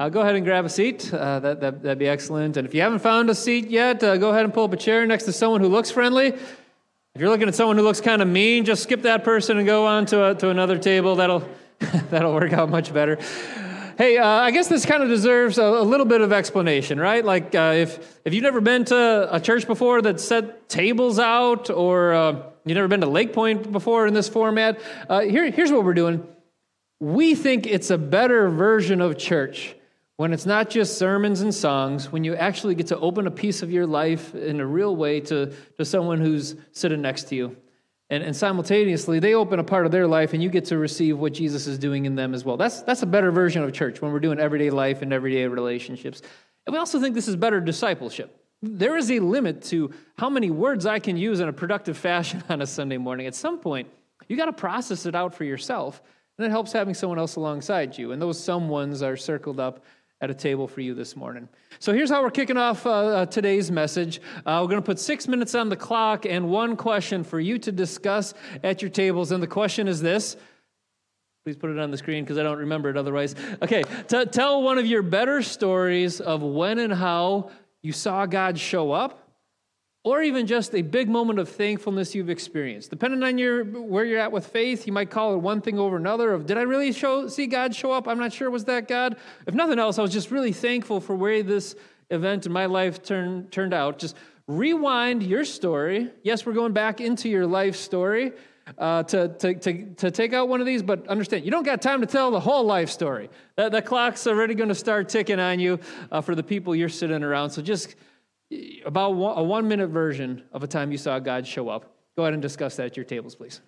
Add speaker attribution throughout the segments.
Speaker 1: uh, go ahead and grab a seat. Uh, that, that, that'd be excellent. And if you haven't found a seat yet, uh, go ahead and pull up a chair next to someone who looks friendly. If you're looking at someone who looks kind of mean, just skip that person and go on to, a, to another table. That'll, that'll work out much better. Hey, uh, I guess this kind of deserves a, a, little bit of explanation, right? Like, uh, if if you've never been to a church before that set tables out, or uh, you've never been to Lake Point before in this format, here, here's what we're doing. We think it's a better version of church when it's not just sermons and songs, when you actually get to open a piece of your life in a real way to, to someone who's sitting next to you. And, and simultaneously, they open a part of their life and you get to receive what Jesus is doing in them as well. That's, that's a better version of church when we're doing everyday life and everyday relationships. And we also think this is better discipleship. There is a limit to how many words I can use in a productive fashion on a Sunday morning. At some point, you got to process it out for yourself, and it helps having someone else alongside you. And those someones are circled up at a table for you this morning. So here's how we're kicking off uh, uh, today's message. Uh, we're going to put six minutes on the clock and one question for you to discuss at your tables. And the question is this. Please put it on the screen because I don't remember it otherwise. Okay, T- tell one of your better stories of when and how you saw God show up or even just a big moment of thankfulness you've experienced. Depending on your where you're at with faith, you might call it one thing over another of did I really show see God show up? I'm not sure was that God. If nothing else, I was just really thankful for where this event in my life turned turned out. Just rewind your story. Yes, we're going back into your life story. Uh, to, to, to, to take out one of these, but understand, you don't got time to tell the whole life story. The, the clock's already going to start ticking on you uh, for the people you're sitting around. So just about a one minute version of a time you saw God show up. Go ahead and discuss that at your tables, please.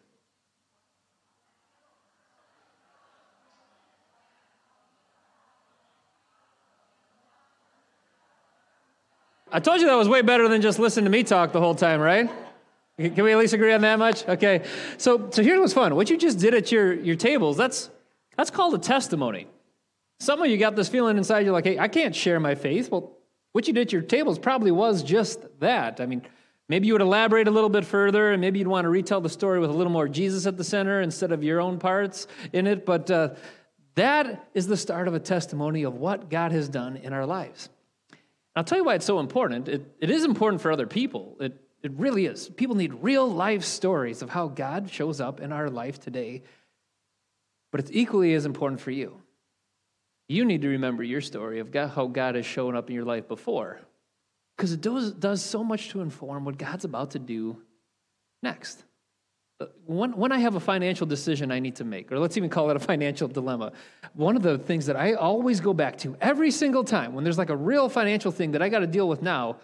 Speaker 1: I told you that was way better than just listening to me talk the whole time, right? Can we at least agree on that much? Okay. So, so here's what's fun. What you just did at your, your tables, that's, that's called a testimony. Some of you got this feeling inside, you're like, hey, I can't share my faith. Well, what you did at your tables probably was just that. I mean, maybe you would elaborate a little bit further, and maybe you'd want to retell the story with a little more Jesus at the center instead of your own parts in it. But uh, that is the start of a testimony of what God has done in our lives. I'll tell you why it's so important. It, it is important for other people. It, it really is. People need real life stories of how God shows up in our life today. But it's equally as important for you. You need to remember your story of God, how God has shown up in your life before, because it does, does so much to inform what God's about to do next. Uh, when, when I have a financial decision I need to make, or let's even call it a financial dilemma, one of the things that I always go back to every single time when there's like a real financial thing that I got to deal with now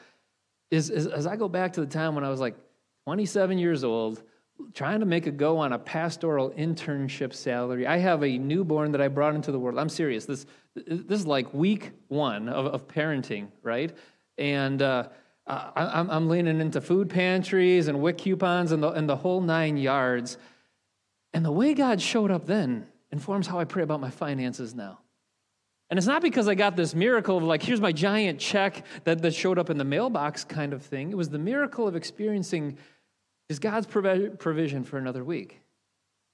Speaker 1: is, is as I go back to the time when I was like 27 years old, trying to make a go on a pastoral internship salary. I have a newborn that I brought into the world. I'm serious. This, this is like week one of, of parenting, right? And uh, I, am I'm leaning into food pantries and WIC coupons and the, and the whole nine yards. And the way God showed up then informs how I pray about my finances now. And it's not because I got this miracle of like, here's my giant check that, that showed up in the mailbox kind of thing. It was the miracle of experiencing is God's provision for another week.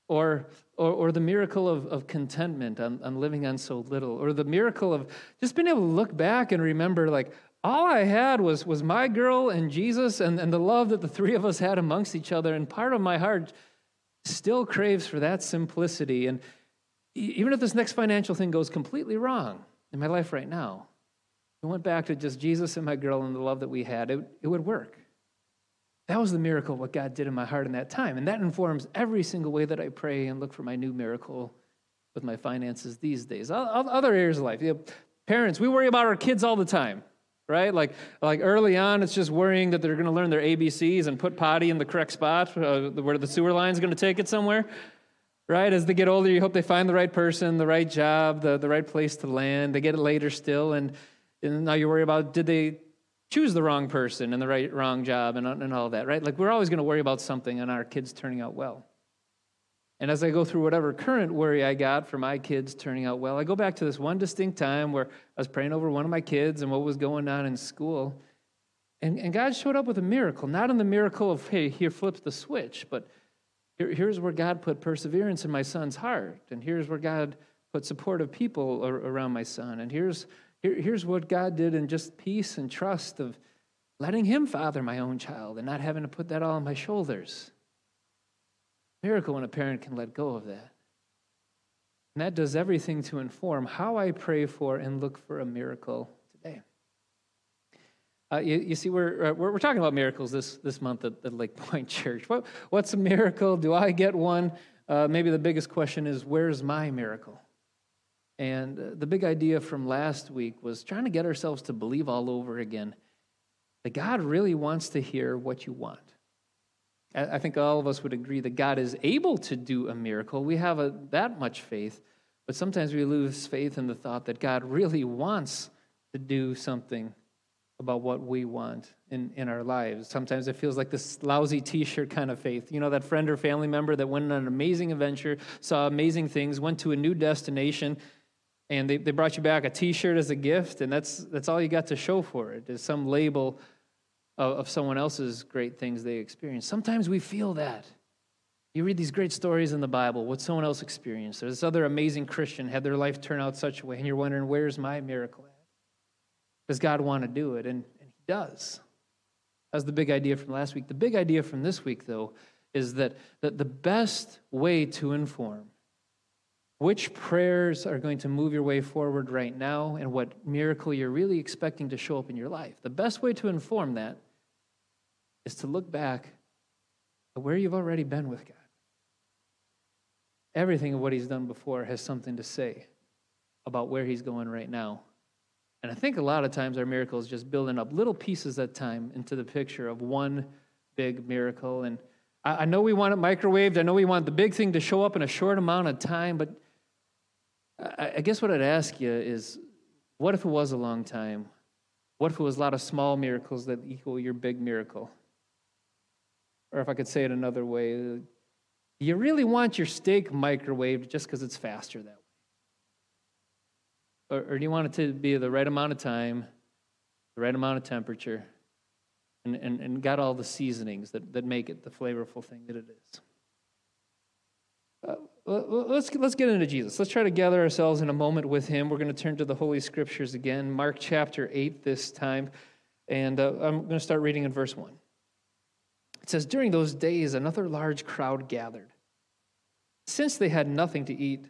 Speaker 1: Or, or, or the miracle of, of contentment on, on living on so little. Or the miracle of just being able to look back and remember, like, all I had was, was my girl and Jesus and, and the love that the three of us had amongst each other. And part of my heart still craves for that simplicity. And even if this next financial thing goes completely wrong in my life right now, I went back to just Jesus and my girl and the love that we had, it, it would work. That was the miracle what God did in my heart in that time. And that informs every single way that I pray and look for my new miracle with my finances these days. Other areas of life. You know, parents, we worry about our kids all the time, right? Like, like early on, it's just worrying that they're going to learn their ABCs and put potty in the correct spot uh, where the sewer line is going to take it somewhere, right? As they get older, you hope they find the right person, the right job, the, the right place to land. They get it later still. And, and now you worry about did they choose the wrong person and the right wrong job and, and all that, right? Like we're always going to worry about something and our kids turning out well. And as I go through whatever current worry I got for my kids turning out well, I go back to this one distinct time where I was praying over one of my kids and what was going on in school. And, and God showed up with a miracle, not in the miracle of, hey, here flips the switch, but here, here's where God put perseverance in my son's heart. And here's where God put supportive people around my son. And here's, here, here's what God did in just peace and trust of letting him father my own child and not having to put that all on my shoulders. Miracle when a parent can let go of that. And that does everything to inform how I pray for and look for a miracle today. Uh, you, you, see, we're, uh, we're, we're, talking about miracles this, this month at, at Lake Point Church. What, what's a miracle? Do I get one? Uh, maybe the biggest question is where's my miracle? And uh, the big idea from last week was trying to get ourselves to believe all over again that God really wants to hear what you want. I think all of us would agree that God is able to do a miracle. We have a, that much faith, but sometimes we lose faith in the thought that God really wants to do something about what we want in, in our lives. Sometimes it feels like this lousy t shirt kind of faith. You know, that friend or family member that went on an amazing adventure, saw amazing things, went to a new destination, and they, they brought you back a t shirt as a gift, and that's, that's all you got to show for it is some label of, of someone else's great things they experienced. Sometimes we feel that. You read these great stories in the Bible, what someone else experienced. there's this other amazing Christian had their life turn out such a way, and you're wondering, where's my miracle at? Does God want to do it? And, and He does. That's the big idea from last week. The big idea from this week, though, is that, that the best way to inform which prayers are going to move your way forward right now and what miracle you're really expecting to show up in your life. The best way to inform that is to look back at where you've already been with God. Everything of what He's done before has something to say about where He's going right now. And I think a lot of times our miracle is just building up little pieces at time into the picture of one big miracle. And I know we want it microwaved. I know we want the big thing to show up in a short amount of time, but I guess what I'd ask you is what if it was a long time? What if it was a lot of small miracles that equal your big miracle? Or if I could say it another way, you really want your steak microwaved just because it's faster that way? Or, or, do you want it to be the right amount of time, the right amount of temperature, and, and, and got all the seasonings that, that make it the flavorful thing that it is? Let's, let's get into Jesus. Let's try to gather ourselves in a moment with him. We're going to turn to the Holy Scriptures again, Mark chapter 8 this time. And uh, I'm going to start reading in verse 1. It says, During those days, another large crowd gathered. Since they had nothing to eat,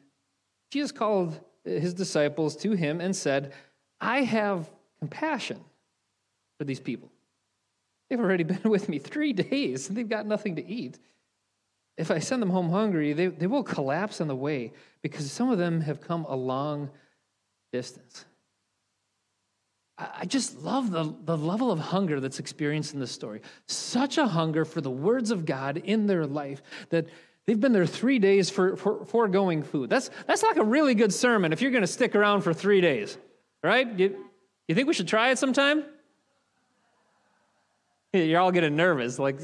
Speaker 1: Jesus called his disciples to him and said, I have compassion for these people. They've already been with me three days, and they've got nothing to eat if I send them home hungry, they, they will collapse on the way because some of them have come a long distance. I just love the, the level of hunger that's experienced in this story. Such a hunger for the words of God in their life that they've been there three days for, for food. That's, that's like a really good sermon if you're going to stick around for three days, right? You, you think we should try it sometime? You're all getting nervous. Like,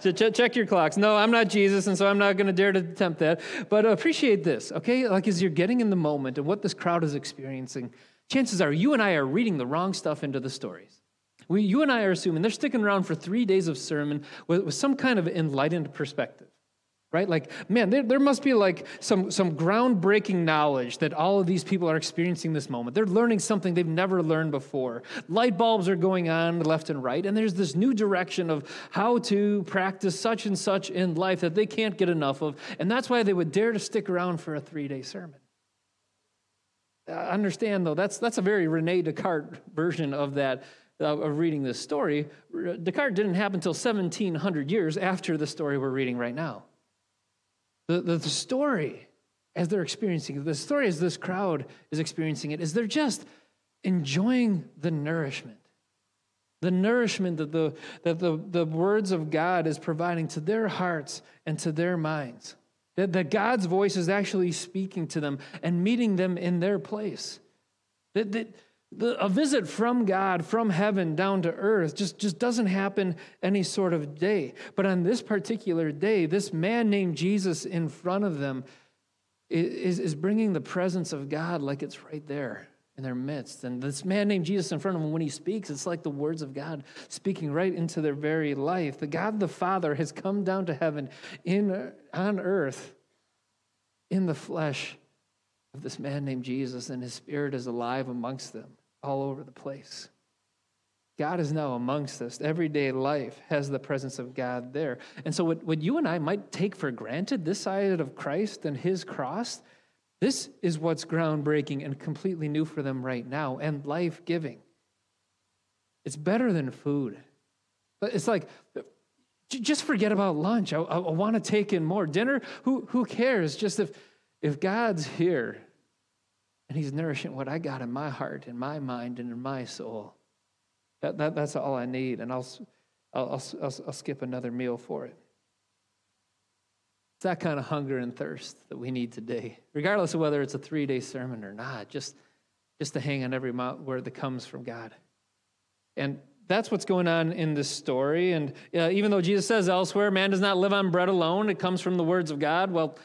Speaker 1: so ch- check your clocks. No, I'm not Jesus, and so I'm not going to dare to attempt that. But appreciate this, okay? Like as you're getting in the moment and what this crowd is experiencing, chances are you and I are reading the wrong stuff into the stories. We, you and I are assuming they're sticking around for three days of sermon with, with some kind of enlightened perspective right? Like man there, there must be like some some groundbreaking knowledge that all of these people are experiencing this moment. They're learning something they've never learned before. Light bulbs are going on left and right and there's this new direction of how to practice such and such in life that they can't get enough of and that's why they would dare to stick around for a three-day sermon. Uh, understand though that's that's a very rene descartes version of that of reading this story. Descartes didn't happen until 1700 years after the story we're reading right now the, the, the story, as they're experiencing it, the story as this crowd is experiencing it, is they're just enjoying the nourishment. The nourishment that the, that the, the words of God is providing to their hearts and to their minds. That, that God's voice is actually speaking to them and meeting them in their place. That, that, the, a visit from God, from heaven down to earth, just, just doesn't happen any sort of day. But on this particular day, this man named Jesus in front of them is, is bringing the presence of God like it's right there in their midst. And this man named Jesus in front of them, when he speaks, it's like the words of God speaking right into their very life. The God the Father has come down to heaven in, on earth in the flesh of this man named Jesus, and his spirit is alive amongst them all over the place. God is now amongst us. Everyday life has the presence of God there. And so, what, what you and I might take for granted, this side of Christ and his cross, this is what's groundbreaking and completely new for them right now and life giving. It's better than food. But it's like, just forget about lunch. I, I, I want to take in more. Dinner, who, who cares? Just if, if God's here and he's nourishing what I got in my heart, in my mind, and in my soul that, that, that's all I need, and I'll, I'll, I'll, I'll skip another meal for it. It's that kind of hunger and thirst that we need today, regardless of whether it's a three day sermon or not, just, just to hang on every word that comes from God. And that's what's going on in this story. And uh, even though Jesus says elsewhere, man does not live on bread alone, it comes from the words of God. Well,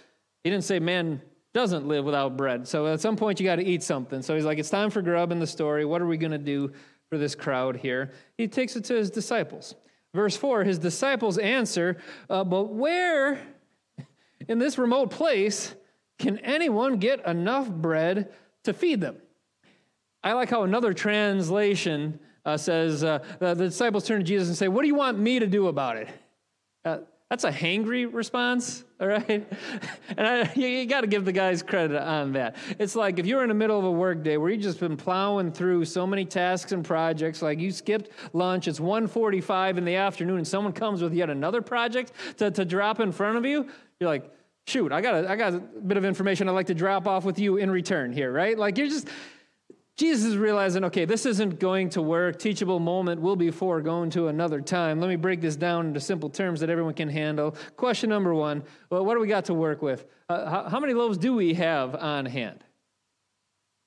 Speaker 1: he didn't say man doesn't live without bread. So at some point, you got to eat something. So he's like, it's time for grub in the story. What are we going to do for this crowd here. He takes it to his disciples. Verse 4 his disciples answer, uh, But where in this remote place can anyone get enough bread to feed them? I like how another translation uh, says uh, the, the, disciples turn to Jesus and say, What do you want me to do about it? That's a hangry response, all right? And I, you, you got to give the guys credit on that. It's like if you're in the middle of a workday where you've just been plowing through so many tasks and projects, like you skipped lunch, it's 1.45 in the afternoon, and someone comes with yet another project to, to drop in front of you, you're like, shoot, I got, a, I got a bit of information I'd like to drop off with you in return here, right? Like you're just, Jesus is realizing, okay, this isn't going to work. Teachable moment will be foregoing to another time. Let me break this down into simple terms that everyone can handle. Question number one well, what do we got to work with? Uh, how, how many loaves do we have on hand?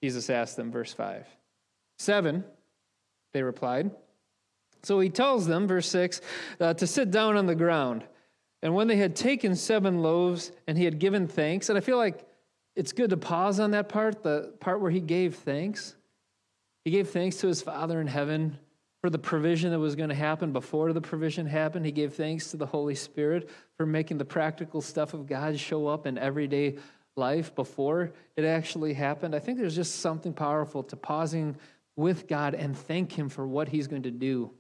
Speaker 1: Jesus asked them, verse 5. Seven, they replied. So he tells them, verse 6, uh, to sit down on the ground. And when they had taken seven loaves and he had given thanks, and I feel like it's good to pause on that part, the part where he gave thanks. He gave thanks to his Father in heaven for the provision that was going to happen before the provision happened. He gave thanks to the Holy Spirit for making the practical stuff of God show up in everyday life before it actually happened. I think there's just something powerful to pausing with God and thank Him for what He's going to do.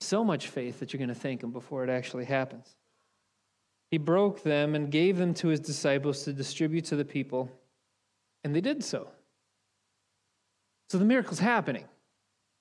Speaker 1: So much faith that you're going to thank Him before it actually happens. He broke them and gave them to his disciples to distribute to the people, and they did so. So the miracle's happening.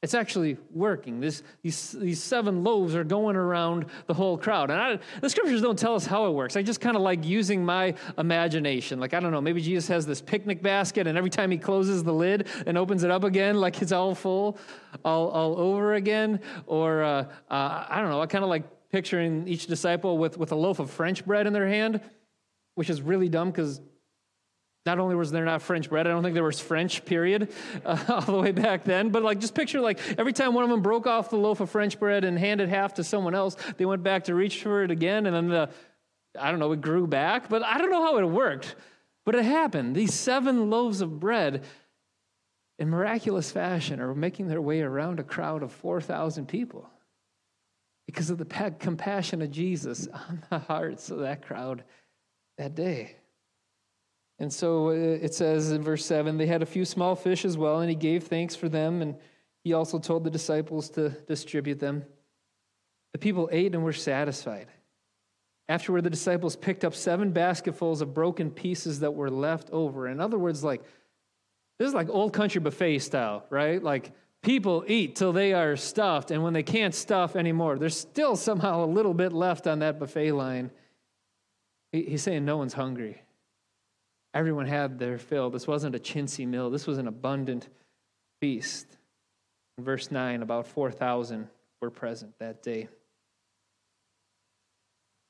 Speaker 1: It's actually working. This, these, these seven loaves are going around the whole crowd. And I, the scriptures don't tell us how it works. I just kind of like using my imagination. Like, I don't know, maybe Jesus has this picnic basket, and every time he closes the lid and opens it up again, like it's all full all, all over again. Or, uh, uh, I don't know, I kind of like picturing each disciple with, with a loaf of French bread in their hand, which is really dumb because not only was there not French bread, I don't think there was French, period, uh, all the way back then. But like, just picture like every time one of them broke off the loaf of French bread and handed half to someone else, they went back to reach for it again, and then the, I don't know, it grew back. But I don't know how it worked. But it happened. These seven loaves of bread, in miraculous fashion, are making their way around a crowd of 4,000 people because of the compassion of Jesus on the hearts of that crowd that day. And so uh, it says in verse 7 they had a few small fish as well, and he gave thanks for them, and he also told the disciples to distribute them. The people ate and were satisfied. Afterward, the disciples picked up seven basketfuls of broken pieces that were left over. In other words, like, this is like old country buffet style, right? Like, People eat till they are stuffed, and when they can't stuff anymore, there's still somehow a little bit left on that buffet line. He's saying no one's hungry. Everyone had their fill. This wasn't a chintzy meal, this was an abundant feast. In verse 9, about 4,000 were present that day.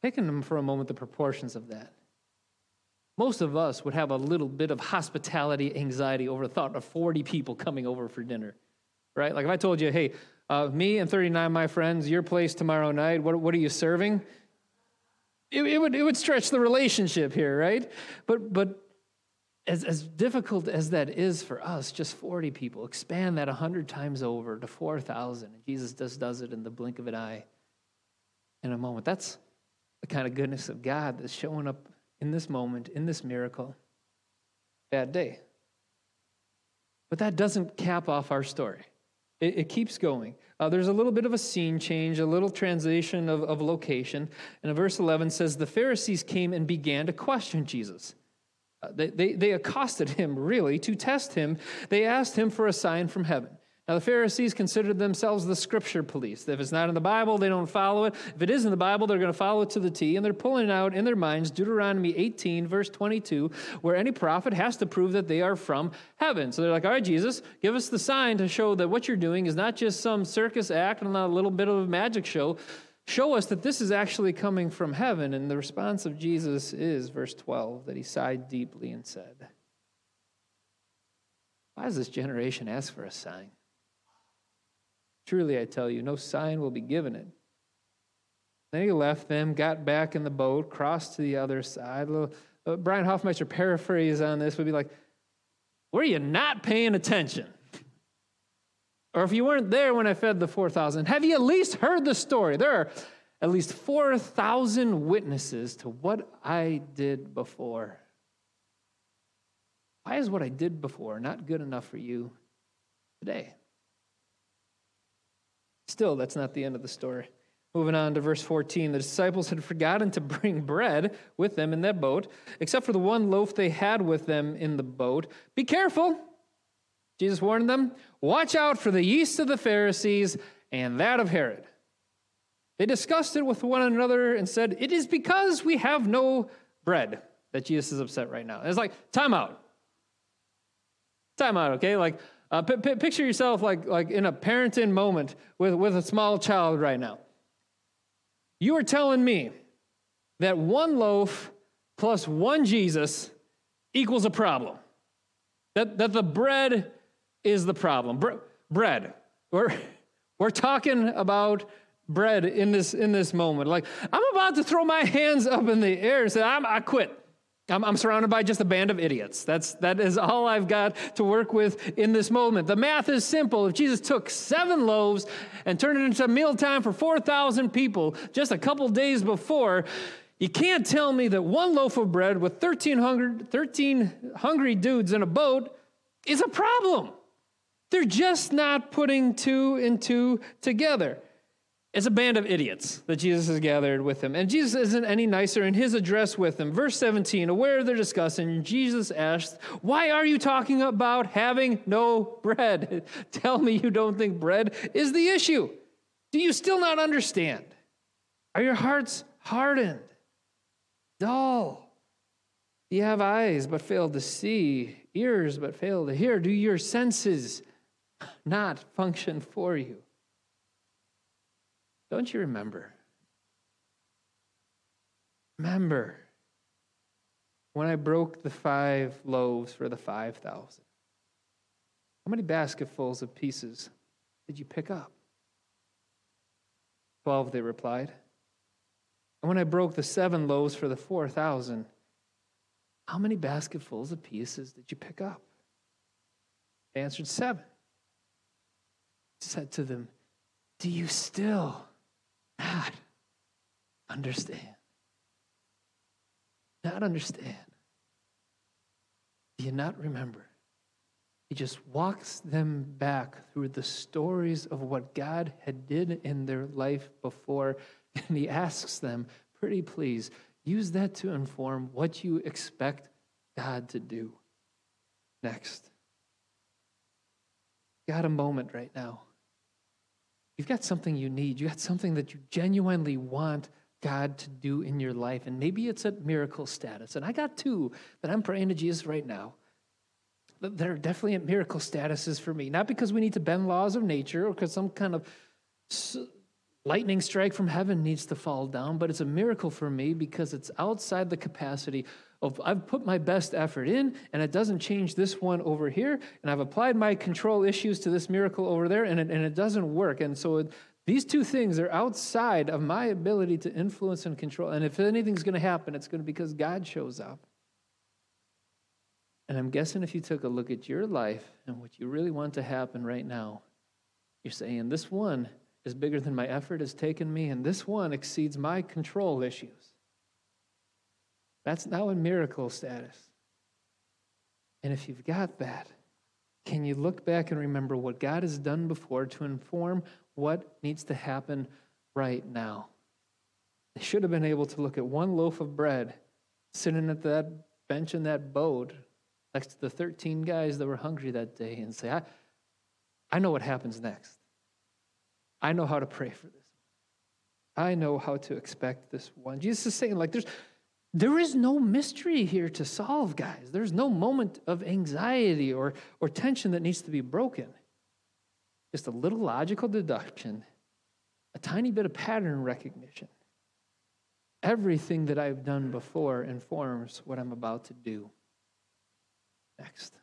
Speaker 1: Taking them for a moment the proportions of that. Most of us would have a little bit of hospitality anxiety over the thought of 40 people coming over for dinner right? Like if I told you, hey, uh, me and 39 my friends, your place tomorrow night, what, what are you serving? It, it, would, it would stretch the relationship here, right? But, but as, as difficult as that is for us, just 40 people, expand that 100 times over to 4,000. And Jesus just does it in the blink of an eye in a moment. That's the kind of goodness of God that's showing up in this moment, in this miracle. bad day. But that doesn't cap off our story. It, it keeps going. Uh, there's a little bit of a scene change, a little translation of, of location. And verse 11 says, The Pharisees came and began to question Jesus. Uh, they, they, they accosted him, really, to test him. They asked him for a sign from heaven. Now, the Pharisees considered themselves the scripture police. If it's not in the Bible, they don't follow it. If it is in the Bible, they're going to follow it to the T. And they're pulling out in their minds Deuteronomy 18, verse 22, where any prophet has to prove that they are from heaven. So they're like, all right, Jesus, give us the sign to show that what you're doing is not just some circus act and not a little bit of a magic show. Show us that this is actually coming from heaven. And the response of Jesus is, verse 12, that he sighed deeply and said, Why does this generation ask for a sign? Truly, I tell you, no sign will be given it. Then he left them, got back in the boat, crossed to the other side. Little, uh, Brian Hoffmeister paraphrase on this would be like, Were you not paying attention? Or if you weren't there when I fed the 4,000, have you at least heard the story? There are at least 4,000 witnesses to what I did before. Why is what I did before not good enough for you today? Still, that's not the end of the story. Moving on to verse 14, the disciples had forgotten to bring bread with them in that boat, except for the one loaf they had with them in the boat. Be careful, Jesus warned them. Watch out for the yeast of the Pharisees and that of Herod. They discussed it with one another and said, It is because we have no bread that Jesus is upset right now. It's like, time out. Time out, okay? Like, uh, p- p- picture yourself like, like in a parenting moment with, with a small child right now. You are telling me that one loaf plus one Jesus equals a problem. That, that the bread is the problem. Bre- bread. We're, we're talking about bread in this, in this moment. Like, I'm about to throw my hands up in the air and say, I'm, I quit. I'm, I'm, surrounded by just a band of idiots. That's, that is all I've got to work with in this moment. The math is simple. If Jesus took seven loaves and turned it into mealtime for 4,000 people just a couple days before, you can't tell me that one loaf of bread with 13 hungry, 13 hungry dudes in a boat is a problem. They're just not putting two and two together. It's a band of idiots that Jesus has gathered with him. And Jesus isn't any nicer in his address with them. Verse 17, aware they're discussing, Jesus asked, Why are you talking about having no bread? Tell me you don't think bread is the issue. Do you still not understand? Are your hearts hardened, dull? You have eyes but fail to see, ears but fail to hear? Do your senses not function for you? Don't you remember? Remember when I broke the five loaves for the 5,000. How many basketfuls of pieces did you pick up? Twelve, they replied. And when I broke the seven loaves for the 4,000, how many basketfuls of pieces did you pick up? They answered, Seven. He said to them, Do you still not understand. Not understand. Do you not remember? He just walks them back through the stories of what God had did in their life before, and he asks them, pretty please, use that to inform what you expect God to do next. Got a moment right now You've got something you need. You got something that you genuinely want God to do in your life. And maybe it's a miracle status. And I got two that I'm praying to Jesus right now. That are definitely at miracle statuses for me. Not because we need to bend laws of nature or because some kind of lightning strike from heaven needs to fall down, but it's a miracle for me because it's outside the capacity of I've put my best effort in and it doesn't change this one over here, and I've applied my control issues to this miracle over there, and it, and it doesn't work. And so it, these two things are outside of my ability to influence and control. And if anything's going to happen, it's going to be because God shows up. And I'm guessing if you took a look at your life and what you really want to happen right now, you're saying, This one is bigger than my effort has taken me, and this one exceeds my control issues. That's now in miracle status. And if you've got that, can you look back and remember what God has done before to inform what needs to happen right now? They should have been able to look at one loaf of bread sitting at that bench in that boat next to the 13 guys that were hungry that day and say, I, I know what happens next. I know how to pray for this. I know how to expect this one. Jesus is saying, like, there's there is no mystery here to solve, guys. There's no moment of anxiety or, or tension that needs to be broken. Just a little logical deduction, a tiny bit of pattern recognition. Everything that I've done before informs what I'm about to do next.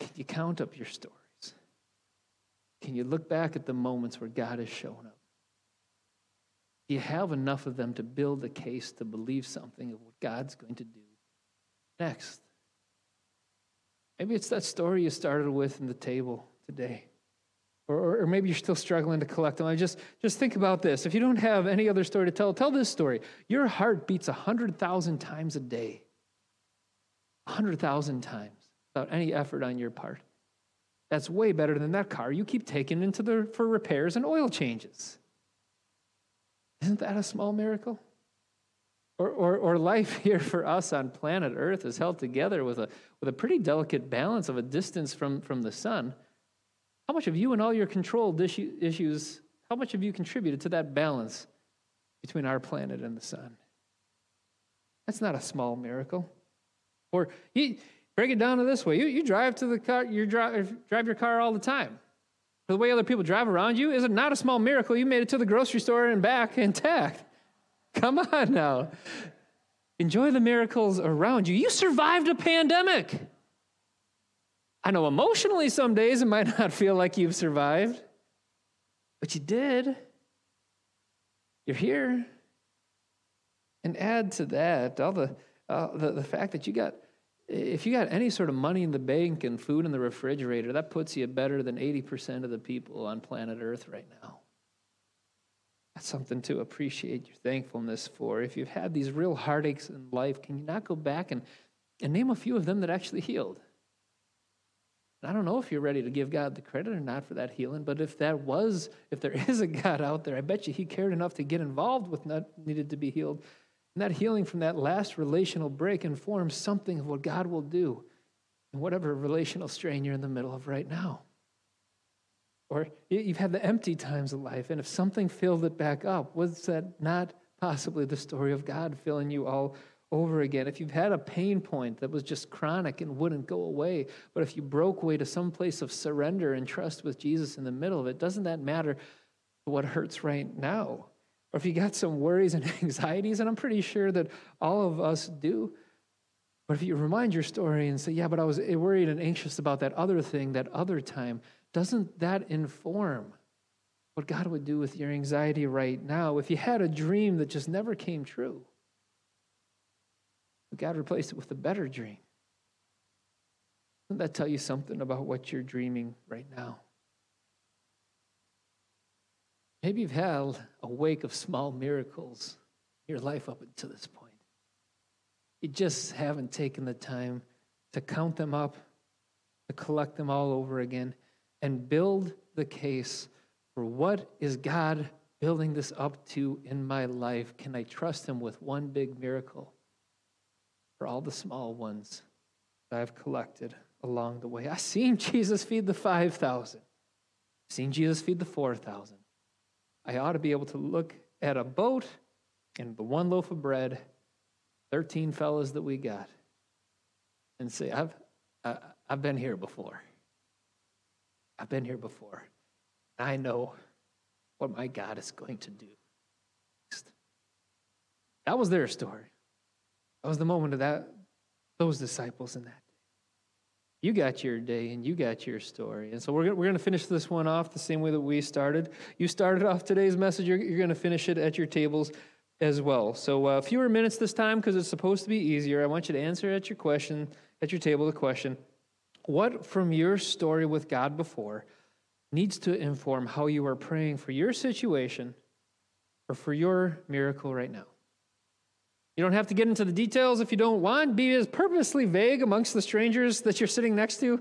Speaker 1: Can you count up your stories? Can you look back at the moments where God has shown up? Do you have enough of them to build a case to believe something of what God's going to do next? Maybe it's that story you started with in the table today. Or, or, maybe you're still struggling to collect them. I just, just think about this. If you don't have any other story to tell, tell this story. Your heart beats 100,000 times a day. 100,000 times without any effort on your part. That's way better than that car you keep taking into the, for repairs and oil changes. Isn't that a small miracle? Or, or, or, life here for us on planet Earth is held together with a, with a pretty delicate balance of a distance from, from the sun. How much of you and all your controlled issue, issues, how much have you contributed to that balance between our planet and the sun? That's not a small miracle. Or you break it down to this way: you, you drive to the car, you drive, drive your car all the time. The way other people drive around you, is it not a small miracle you made it to the grocery store and back intact? Come on now. Enjoy the miracles around you. You survived a pandemic. I know emotionally some days it might not feel like you've survived, but you did. You're here. And add to that all the, uh, the, the fact that you got if you got any sort of money in the bank and food in the refrigerator, that puts you better than 80% of the people on planet Earth right now. That's something to appreciate your thankfulness for. If you've had these real heartaches in life, can you not go back and, and name a few of them that actually healed? I don't know if you're ready to give God the credit or not for that healing, but if that was, if there is a God out there, I bet you he cared enough to get involved with what needed to be healed and that healing from that last relational break informs something of what God will do in whatever relational strain you're in the middle of right now. Or you've had the empty times of life, and if something filled it back up, was that not possibly the story of God filling you all over again? If you've had a pain point that was just chronic and wouldn't go away, but if you broke away to some place of surrender and trust with Jesus in the middle of it, doesn't that matter what hurts right now? Or if you got some worries and anxieties, and I'm pretty sure that all of us do. But if you remind your story and say, yeah, but I was worried and anxious about that other thing, that other time, doesn't that inform what God would do with your anxiety right now? If you had a dream that just never came true, God replaced it with a better dream. Doesn't that tell you something about what you're dreaming right now? Maybe you've had a wake of small miracles in your life up until this point. You just haven't taken the time to count them up, to collect them all over again, and build the case for what is God building this up to in my life? Can I trust Him with one big miracle for all the small ones that I've collected along the way? I've seen Jesus feed the 5,000, I've seen Jesus feed the 4,000. I ought to be able to look at a boat and the one loaf of bread, 13 fellows that we got, and say, I've, I, I've been here before. I've been here before. I know what my God is going to do. That was their story. That was the moment of that, those disciples in that you got your day and you got your story. And so we're going we're to finish this one off the same way that we started. You started off today's message, you're, you're going to finish it at your tables as well. So uh, fewer minutes this time because it's supposed to be easier. I want you to answer at your question, at your table, the question What from your story with God before needs to inform how you are praying for your situation or for your miracle right now? You don't have to get into the details if you don't want. Be as purposely vague amongst the strangers that you're sitting next to